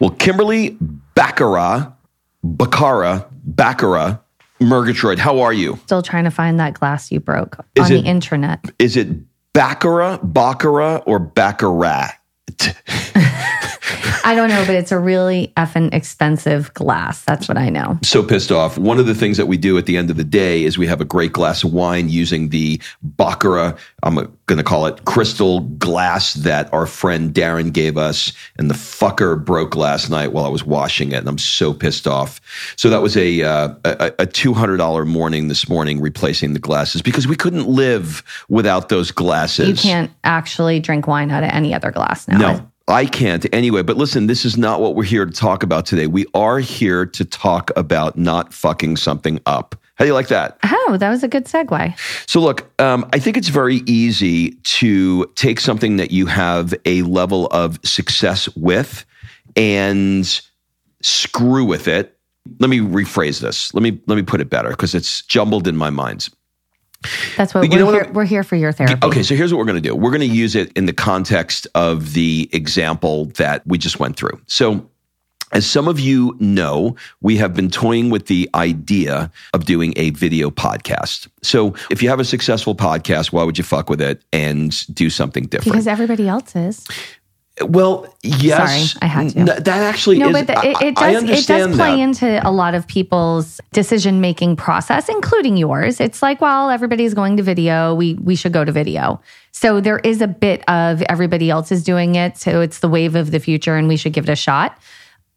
Well, Kimberly Baccara, Baccara, Baccara, Murgatroyd, how are you? Still trying to find that glass you broke Is on it- the internet. Is it Baccara, Baccara, or Baccarat? I don't know, but it's a really effing expensive glass. That's what I know. so pissed off. One of the things that we do at the end of the day is we have a great glass of wine using the Baccara, I'm going to call it crystal glass that our friend Darren gave us. And the fucker broke last night while I was washing it. And I'm so pissed off. So that was a, uh, a, a $200 morning this morning replacing the glasses because we couldn't live without those glasses. You can't actually drink wine out of any other glass now. No, I can't anyway. But listen, this is not what we're here to talk about today. We are here to talk about not fucking something up. How do you like that? Oh, that was a good segue. So, look, um, I think it's very easy to take something that you have a level of success with and screw with it. Let me rephrase this. Let me let me put it better because it's jumbled in my mind. That's what we're know here. We're here for your therapy. Okay, so here's what we're going to do. We're going to use it in the context of the example that we just went through. So, as some of you know, we have been toying with the idea of doing a video podcast. So, if you have a successful podcast, why would you fuck with it and do something different? Because everybody else is. Well, yes. Sorry, I had to. N- That actually No, is. but the, it, it does. It does play that. into a lot of people's decision making process, including yours. It's like, well, everybody's going to video. We we should go to video. So there is a bit of everybody else is doing it. So it's the wave of the future, and we should give it a shot.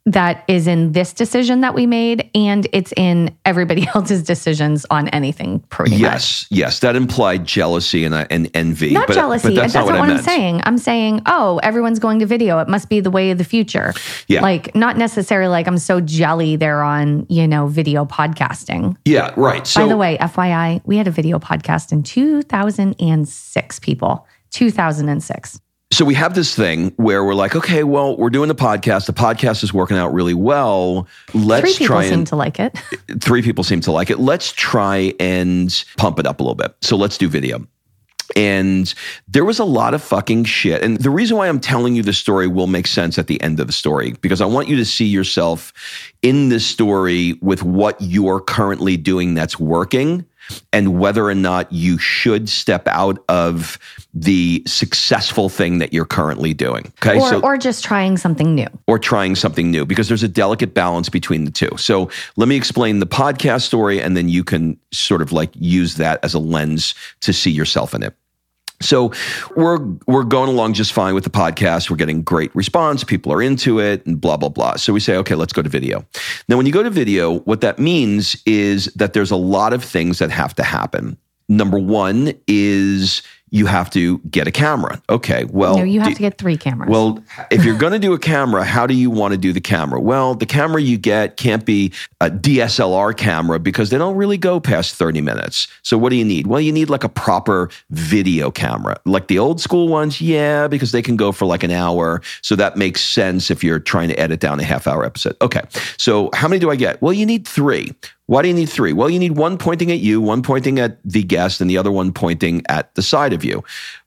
That is in this decision that we made, and it's in everybody else's decisions on anything. Pretty much. Yes, yes, that implied jealousy and, uh, and envy. Not but, jealousy. But that's, that's, not what, I I'm saying. I'm saying, oh, everyone's going to video. It must be the way of the future. Yeah. Like, not necessarily like I'm so jelly they're on, you know, video podcasting. Yeah, right. So, By the way, FYI, we had a video podcast in 2006, people. 2006. So we have this thing where we're like, okay, well, we're doing the podcast. The podcast is working out really well. Let's Three people try seem to like it. three people seem to like it. Let's try and pump it up a little bit. So let's do video. And there was a lot of fucking shit. And the reason why I'm telling you the story will make sense at the end of the story, because I want you to see yourself in this story with what you're currently doing that's working and whether or not you should step out of the successful thing that you're currently doing. Okay. Or, or just trying something new. or trying something new because there's a delicate balance between the two. So let me explain the podcast story and then you can sort of like use that as a lens to see yourself in it. So we're we're going along just fine with the podcast. We're getting great response. People are into it and blah blah blah. So we say, okay, let's go to video. Now, when you go to video, what that means is that there's a lot of things that have to happen. Number one is you have to get a camera. Okay, well, No, you have do- to get three cameras. well, if you're going to do a camera, how do you want to do the camera? Well, the camera you get can't be a DSLR camera because they don't really go past 30 minutes. So what do you need? Well, you need like a proper video camera. Like the old school ones, yeah, because they can go for like an hour. So that makes sense if you're trying to edit down a half hour episode. Okay. So how many do I get? Well, you need three. Why do you need three? Well, you need one pointing at you, one pointing at the guest, and the other one pointing at the side of you.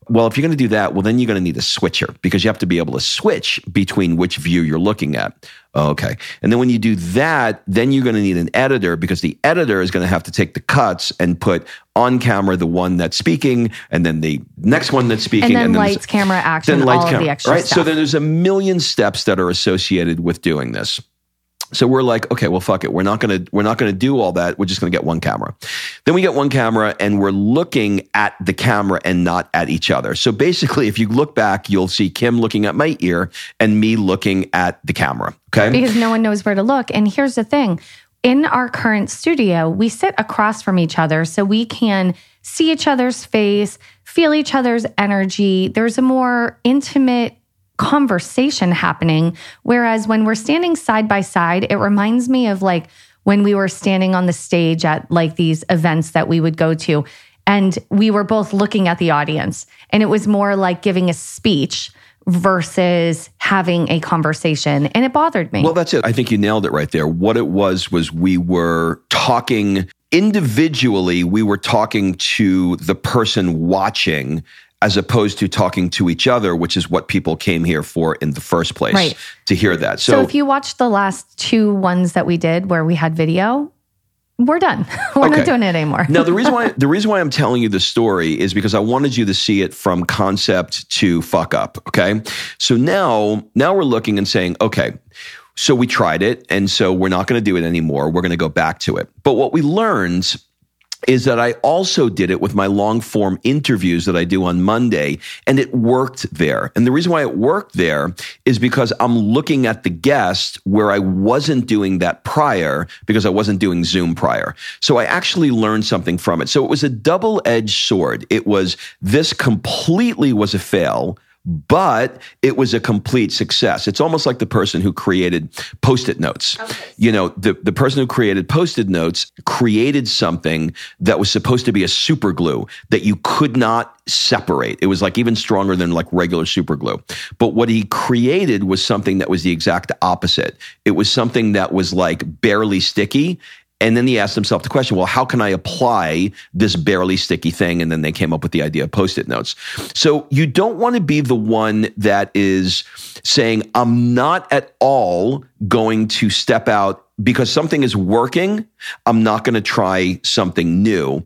Well, if you're going to do that, well, then you're going to need a switcher because you have to be able to switch between which view you're looking at. Okay. And then when you do that, then you're going to need an editor because the editor is going to have to take the cuts and put on camera the one that's speaking and then the next one that's speaking. and then there's- lights, camera, action, then all lights, of camera, the extra right? So then there's a million steps that are associated with doing this. So we're like, okay, well, fuck it. We're not gonna we're not gonna do all that. We're just gonna get one camera. Then we get one camera, and we're looking at the camera and not at each other. So basically, if you look back, you'll see Kim looking at my ear and me looking at the camera. Okay. because no one knows where to look. And here's the thing in our current studio, we sit across from each other so we can see each other's face, feel each other's energy. There's a more intimate conversation happening. Whereas when we're standing side by side, it reminds me of like when we were standing on the stage at like these events that we would go to. And we were both looking at the audience, and it was more like giving a speech versus having a conversation. And it bothered me. Well, that's it. I think you nailed it right there. What it was was we were talking individually, we were talking to the person watching as opposed to talking to each other, which is what people came here for in the first place Right. to hear that. so, So, if you watch the last two ones that we did where we had video, we're done. we're Okay. not doing it anymore. now the reason why the reason why I'm telling you the story is because I wanted you to see it from concept to fuck up. Okay. So now now we're looking and saying, okay, so we tried it, and so we're not going to do it anymore. We're going to go back to it. But what we learned is that I also did it with my long form interviews that I do on Monday, and it worked there. And the reason why it worked there is because I'm looking at the guest where I wasn't doing that prior because I wasn't doing Zoom prior. So I actually learned something from it. So it was a double edged sword. It was this completely was a fail but it was a complete success. It's almost like the person who created post-it notes. You know, the, the person who created post-it notes created something that was supposed to be a super glue that you could not separate. It was like even stronger than like regular super glue. But what he created was something that was the exact opposite. It was something that was like barely sticky and then he asked himself the question, well, how can I apply this barely sticky thing? And then they came up with the idea of post it notes. So you don't want to be the one that is saying, I'm not at all going to step out because something is working. I'm not going to try something new.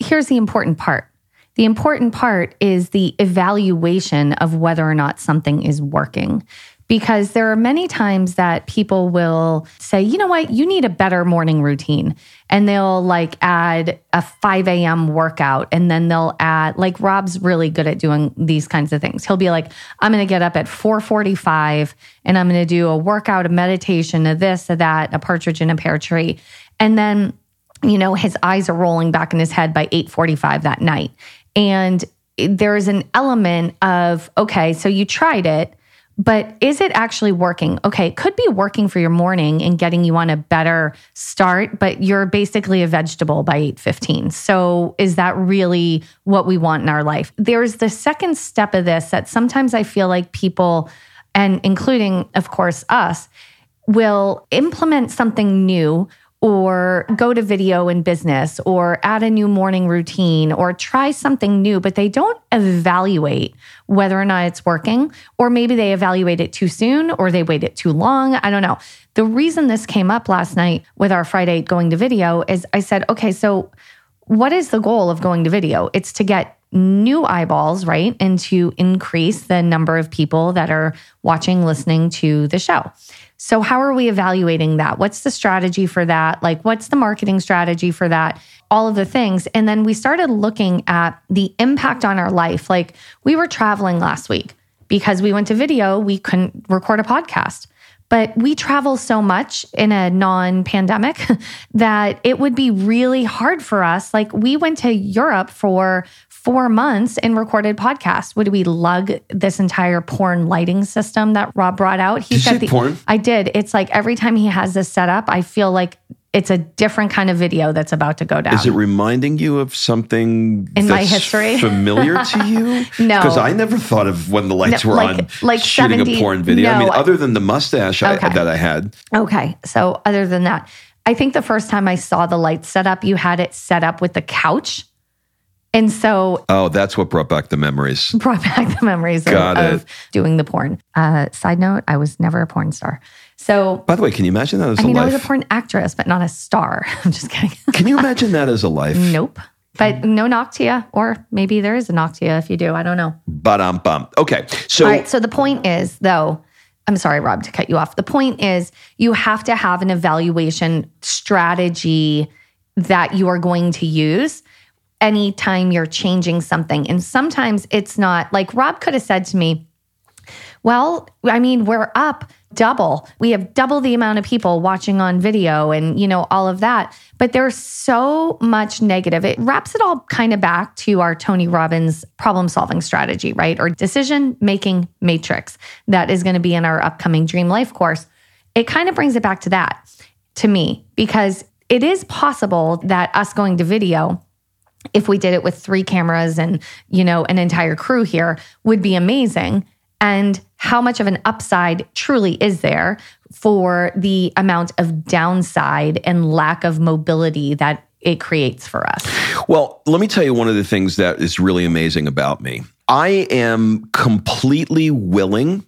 Here's the important part. The important part is the evaluation of whether or not something is working. Because there are many times that people will say, you know what, you need a better morning routine. And they'll like add a 5 a.m. workout. And then they'll add, like Rob's really good at doing these kinds of things. He'll be like, I'm going to get up at 445 and I'm going to do a workout, a meditation, a this, a that, a partridge in a pear tree. And then you know his eyes are rolling back in his head by 8:45 that night and there's an element of okay so you tried it but is it actually working? Okay it could be working for your morning and getting you on a better start but you're basically a vegetable by 8:15 so is that really what we want in our life? There's the second step of this that sometimes i feel like people and including of course us will implement something new or go to video in business or add a new morning routine or try something new, but they don't evaluate whether or not it's working, or maybe they evaluate it too soon or they wait it too long. I don't know. The reason this came up last night with our Friday going to video is I said, okay, so what is the goal of going to video? It's to get new eyeballs, right? And to increase the number of people that are watching, listening to the show. So, how are we evaluating that? What's the strategy for that? Like, what's the marketing strategy for that? All of the things. And then we started looking at the impact on our life. Like, we were traveling last week because we went to video, we couldn't record a podcast. But we travel so much in a non pandemic that it would be really hard for us. Like, we went to Europe for four months and recorded podcasts. Would we lug this entire porn lighting system that Rob brought out? He's did got the porn. I did. It's like every time he has this set up, I feel like it's a different kind of video that's about to go down. Is it reminding you of something in my history familiar to you? no, because I never thought of when the lights no, were like, on, like shooting 70, a porn video. No, I mean, other than the mustache okay. I, that I had. Okay, so other than that, I think the first time I saw the lights set up, you had it set up with the couch. And so, oh, that's what brought back the memories. Brought back the memories of, of, doing the porn. Uh, side note: I was never a porn star. So, by the way, can you imagine that as I a mean, life? I was a porn actress, but not a star. I'm just kidding. can you imagine that as a life? Nope. But no you, or maybe there is a you if you do. I don't know. But um, bum. Okay. So, all right. So the point is, though, I'm sorry, Rob, to cut you off. The point is, you have to have an evaluation strategy that you are going to use anytime you're changing something. And sometimes it's not like Rob could have said to me, well, I mean, we're up double. We have double the amount of people watching on video and, you know, all of that. But there's so much negative. It wraps it all kind of back to our Tony Robbins problem solving strategy, right? Or decision making matrix that is going to be in our upcoming Dream Life course. It kind of brings it back to that to me because it is possible that us going to video if we did it with three cameras and you know an entire crew here would be amazing. And how much of an upside truly is there for the amount of downside and lack of mobility that it creates for us? Well let me tell you one of the things that is really amazing about me. I am completely willing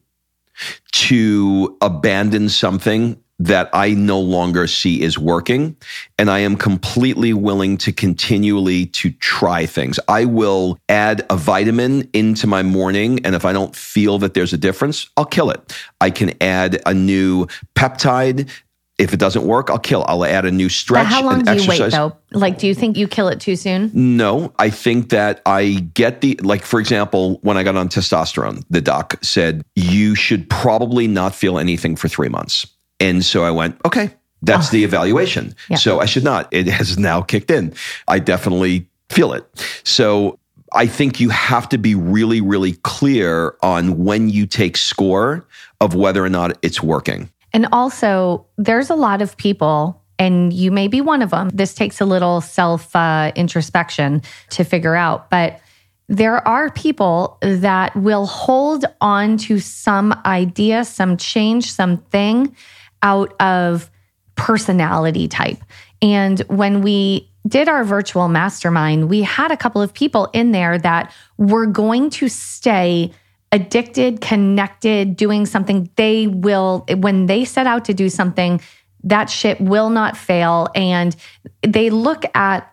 to abandon something that I no longer see is working. And I am completely willing to continually to try things. I will add a vitamin into my morning. And if I don't feel that there's a difference, I'll kill it. I can add a new peptide. If it doesn't work, I'll kill. I'll add a new stretch. But how long do exercise. you wait though? Like, do you think you kill it too soon? No, I think that I get the like. For example, when I got on testosterone, the doc said you should probably not feel anything for three months. And so I went, okay, that's oh. the evaluation. Yeah. So I should not. It has now kicked in. I definitely feel it. So I think you have to be really, really clear on when you take score of whether or not it's working. And also, there's a lot of people, and you may be one of them. This takes a little self uh, introspection to figure out, but there are people that will hold on to some idea, some change, something out of personality type. And when we did our virtual mastermind, we had a couple of people in there that were going to stay addicted, connected, doing something. They will, when they set out to do something, that shit will not fail. And they look at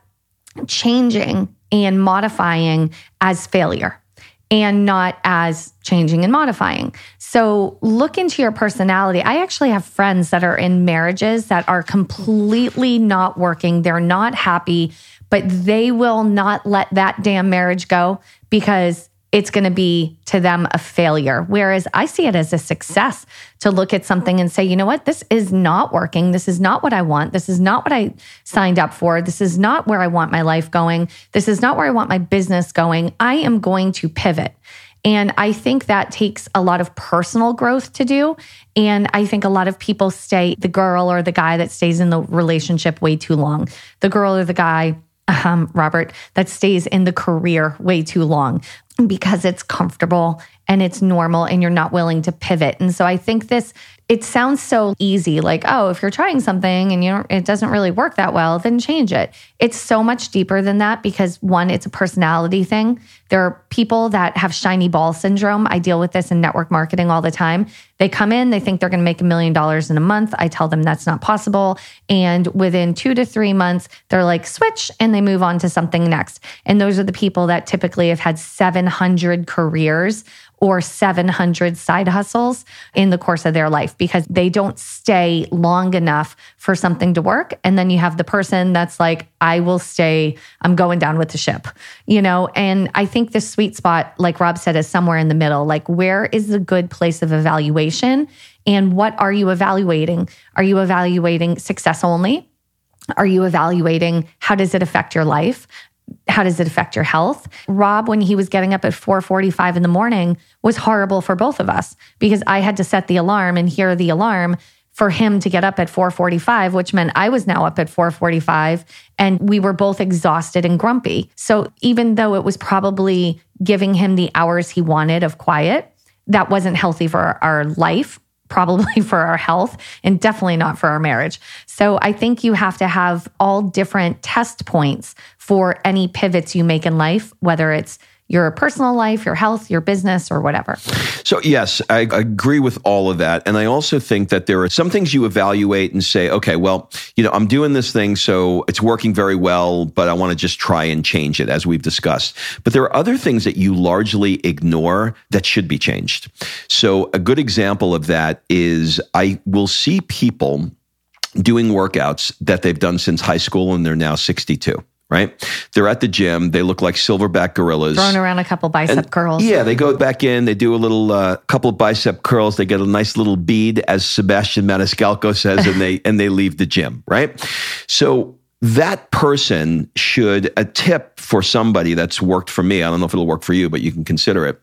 changing and modifying as failure and not as changing and modifying. So look into your personality. I actually have friends that are in marriages that are completely not working. They're not happy, but they will not let that damn marriage go because it's going to be to them a failure. Whereas I see it as a success to look at something and say, you know what, this is not working. This is not what I want. This is not what I signed up for. This is not where I want my life going. This is not where I want my business going. I am going to pivot. And I think that takes a lot of personal growth to do. And I think a lot of people stay the girl or the guy that stays in the relationship way too long, the girl or the guy um, Robert, that stays in the career way too long. because it's comfortable and it's normal and you're not willing to pivot. And so I think this it sounds so easy. Like oh if you're trying something and you don't, it doesn't really work that well then change it. It's so much deeper than that because one it's a personality thing. There are people that have shiny ball syndrome. I deal with this in network marketing all the time. They come in they think they're going to make a million dollars in a month. I tell them that's not possible. And within 2 to 3 months they're like switch and they move on to something next. And those are the people that typically have had 700 careers or 700 side hustles in the course of their life because they don't stay long enough for something to work. And then you have the person that's like, I will stay, I'm going down with the ship, you know? And I think the sweet spot, like Rob said, is somewhere in the middle. Like, where is the good place of evaluation? And what are you evaluating? Are you evaluating success only? Are you evaluating how does it affect your life? How does it affect your health? Rob, when he was getting up at 4:45 in the morning, was horrible for both of us because I had to set the alarm and hear the alarm for him to get up at 4:45, which meant I was now up at 4:45 and we were both exhausted and grumpy. So even though it was probably giving him the hours he wanted of quiet, that wasn't healthy for our life probably for our health and definitely not for our marriage. So I think you have to have all different test points for any pivots you make in life, whether it's your personal life, your health, your business, or whatever. So, yes, I agree with all of that. And I also think that there are some things you evaluate and say, okay, well, you know, I'm doing this thing, so it's working very well, but I want to just try and change it, as we've discussed. But there are other things that you largely ignore that should be changed. So, a good example of that is I will see people doing workouts that they've done since high school and they're now 62 right? They're at the gym. They look like silverback gorillas. Throwing around a couple bicep and, curls. Yeah, they go back in. They do a little uh, couple of bicep curls. They get a nice little bead, as Sebastian Maniscalco says, and they and they leave the gym, right? So that person should a tip for somebody that's worked for me. I don't know if it'll work for you, but you can consider it.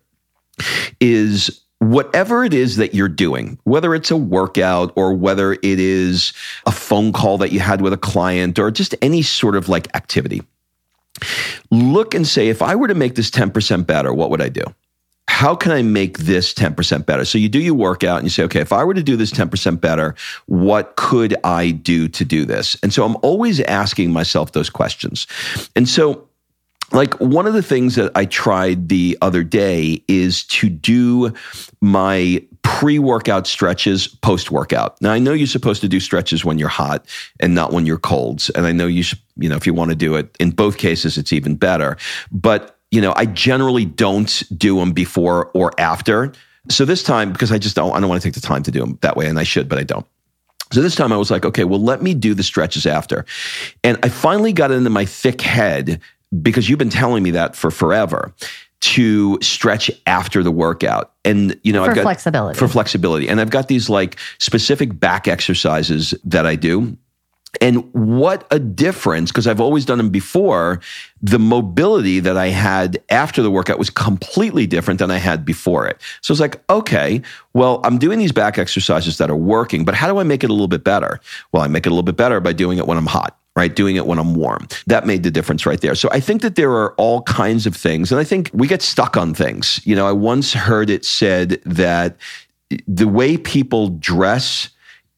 Is whatever it is that you're doing, whether it's a workout or whether it is a phone call that you had with a client or just any sort of like activity, look and say, if I were to make this 10% better, what would I do? How can I make this 10% better? So you do your workout and you say, okay, if I were to do this 10% better, what could I do to do this? And so I'm always asking myself those questions. And so like one of the things that I tried the other day is to do my pre workout stretches post workout. Now, I know you're supposed to do stretches when you're hot and not when you're cold. And I know you you know, if you want to do it in both cases, it's even better. But, you know, I generally don't do them before or after. So this time, because I just don't, I don't want to take the time to do them that way, and I should, but I don't. So this time I was like, okay, well, let me do the stretches after. And I finally got into my thick head because you've been telling me that for forever to stretch after the workout. And, you know, for I've got flexibility. For flexibility. And I've got these like specific back exercises that I do. And what a difference, because I've always done them before. The mobility that I had after the workout was completely different than I had before it. So it's like, okay, well, I'm doing these back exercises that are working, but how do I make it a little bit better? Well, I make it a little bit better by doing it when I'm hot right? Doing it when I'm warm. That made the difference right there. So I think that there are all kinds of things. And I think we get stuck on things. You know, I once heard it said that the way people dress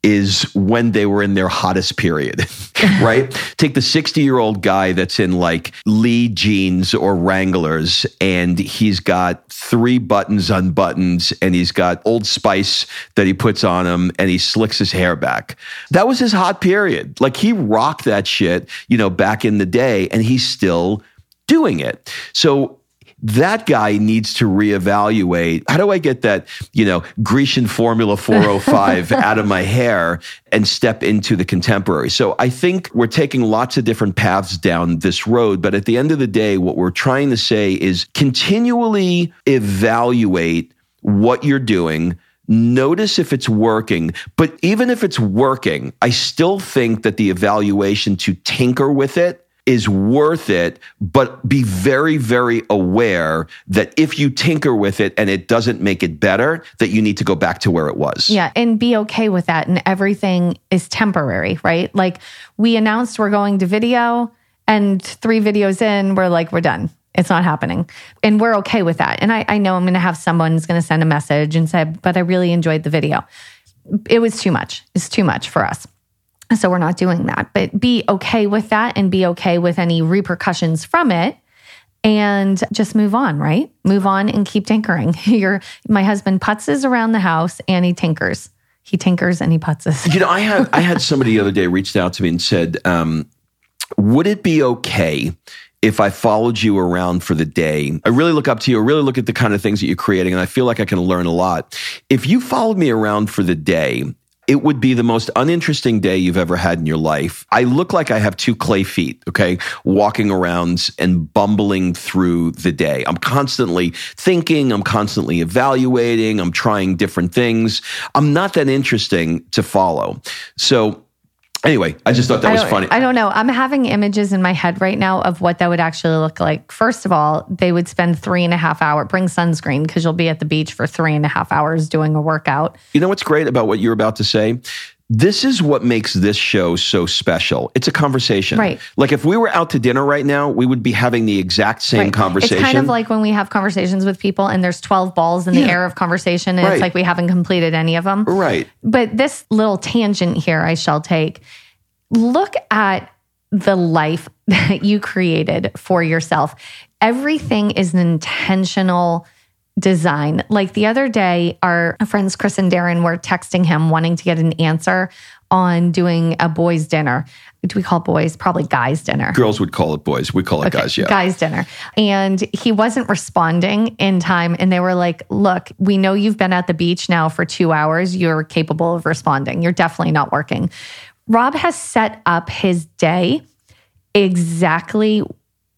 is when they were in their hottest period, right? Take the 60 year old guy that's in like Lee jeans or Wranglers and he's got three buttons unbuttoned and he's got Old Spice that he puts on him and he slicks his hair back. That was his hot period. Like he rocked that shit, you know, back in the day and he's still doing it. So that guy needs to reevaluate how do I get that, you know, Grecian Formula 405 out of my hair and step into the contemporary. So I think we're taking lots of different paths down this road. But at the end of the day, what we're trying to say is continually evaluate what you're doing. Notice if it's working. But even if it's working, I still think that the evaluation to tinker with it is worth it, but be very, very aware that if you tinker with it and it doesn't make it better, that you need to go back to where it was. Yeah. And be okay with that. And everything is temporary, right? Like we announced we're going to video, and three videos in, we're like, we're done. It's not happening. And we're okay with that. And I, I know I'm going to have someone's going to send a message and say, but I really enjoyed the video. It was too much. It's too much for us. So we're not doing that. But be okay with that and be okay with any repercussions from it and just move on, right? Move on and keep tinkering. Your my husband putzes around the house and he tinkers. He tinkers and he putzes. You know, I had I had somebody the other day reached out to me and said, um, "Would it be okay if I followed you around for the day, I really look up to you, I really look at the kind of things that you're creating, and I feel like I can learn a lot. If you followed me around for the day, it would be the most uninteresting day you've ever had in your life. I look like I have two clay feet, okay, walking around and bumbling through the day. I'm constantly thinking, I'm constantly evaluating, I'm trying different things. I'm not that interesting to follow. So, Anyway, I just thought that was funny. I don't know. I'm having images in my head right now of what that would actually look like. First of all, they would spend three and a half hour. Bring sunscreen because you'll be at the beach for three and a half hours doing a workout. You know what's great about what you're about to say? This is what makes this show so special. It's a conversation. Right. Like if we were out to dinner right now, we would be having the exact same Right. conversation. It's kind of like when we have conversations with people and there's 12 balls in the air of conversation and Right. it's like we haven't completed any of them. right. But this little tangent here I shall take. Look at the life that you created for yourself. Everything is an intentional design. Like the other day, our friends Chris and Darren were texting him wanting to get an answer on doing a boys' dinner. Do we call it boys? Probably guys' dinner. Girls would call it boys. We call it guys, yeah. Guys' dinner. And he wasn't responding in time. And they were like, Look, we know you've been at the beach now for two hours. You're capable of responding. You're definitely not working. Rob has set up his day exactly.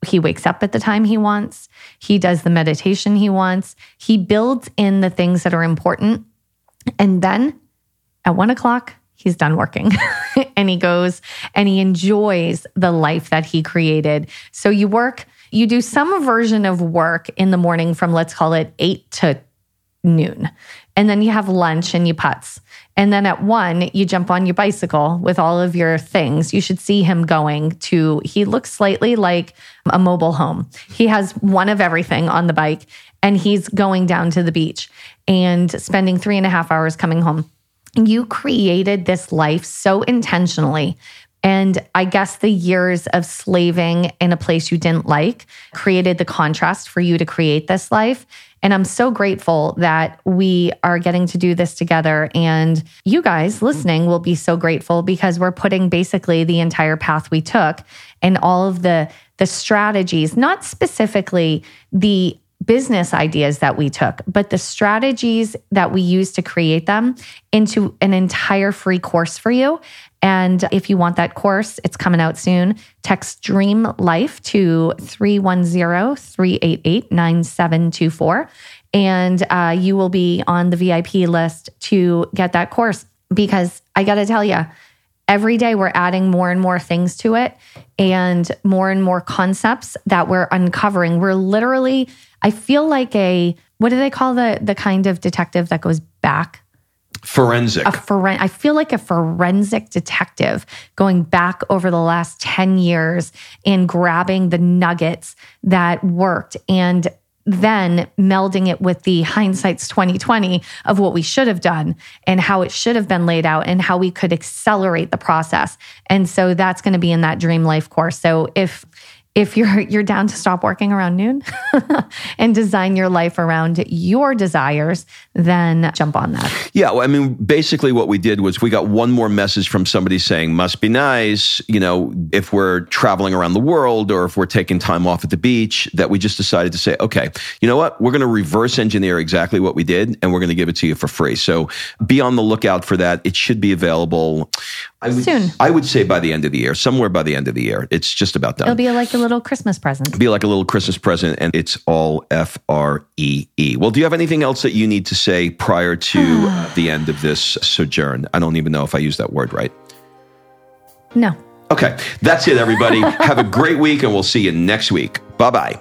He wakes up at the time he wants. He does the meditation he wants. He builds in the things that are important. And then at one o'clock, he's done working and he goes and he enjoys the life that he created. So you work, you do some version of work in the morning from let's call it eight to noon. And then you have lunch and you putz. And then at one, you jump on your bicycle with all of your things. You should see him going to, he looks slightly like a mobile home. He has one of everything on the bike and he's going down to the beach and spending three and a half hours coming home. You created this life so intentionally. And I guess the years of slaving in a place you didn't like created the contrast for you to create this life. And I'm so grateful that we are getting to do this together. And you guys listening will be so grateful because we're putting basically the entire path we took and all of the the strategies, not specifically the business ideas that we took, but the strategies that we use to create them into an entire free course for you. And if you want that course, it's coming out soon. Text Dream Life to 310 388 9724. And uh, you will be on the VIP list to get that course because I got to tell you, every day we're adding more and more things to it and more and more concepts that we're uncovering. We're literally, I feel like a, what do they call the the kind of detective that goes back? Forensic. A foren- I feel like a forensic detective going back over the last 10 years and grabbing the nuggets that worked and then melding it with the hindsight's 2020 of what we should have done and how it should have been laid out and how we could accelerate the process. And so that's going to be in that dream life course. So if if you're you're down to stop working around noon and design your life around your desires, then jump on that. Yeah, well, I mean, basically what we did was we got one more message from somebody saying, must be nice, you know, if we're traveling around the world or if we're taking time off at the beach, that we just decided to say, okay, you know what? We're going to reverse engineer exactly what we did and we're going to give it to you for free. So be on the lookout for that. It should be available. I would, Soon. I would say by the end of the year, somewhere by the end of the year. It's just about done It'll be like a little Christmas present. It'll be like a little Christmas present, and it's all F R E E. Well, do you have anything else that you need to say prior to uh, the end of this sojourn? I don't even know if I used that word right. No. Okay, that's it, everybody. have a great week, and we'll see you next week. Bye bye.